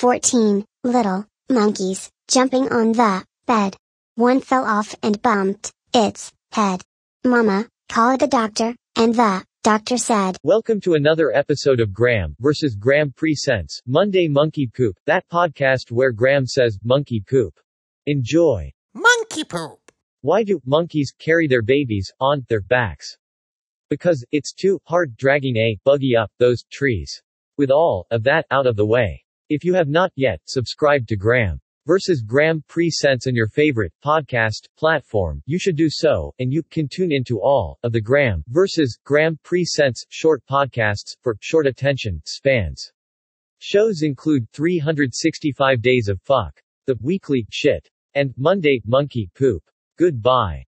14 little monkeys jumping on the bed. One fell off and bumped its head. Mama called the doctor, and the doctor said, Welcome to another episode of Graeme vs. Graeme Presents Monday Monkey Poop, that podcast where Graeme says monkey poop. Enjoy. Monkey poop. Why do monkeys carry their babies on their backs? Because it's too hard dragging a buggy up those trees. With all of that out of the way. If you have not yet subscribed to Graeme versus Graeme Presents on your favorite podcast platform, you should do so, and you can tune into all of the Graeme versus Graeme Presents short podcasts for short attention spans. Shows include 365 Days of Fuck, The Weekly Shit, and Monday Monkey Poop. Goodbye.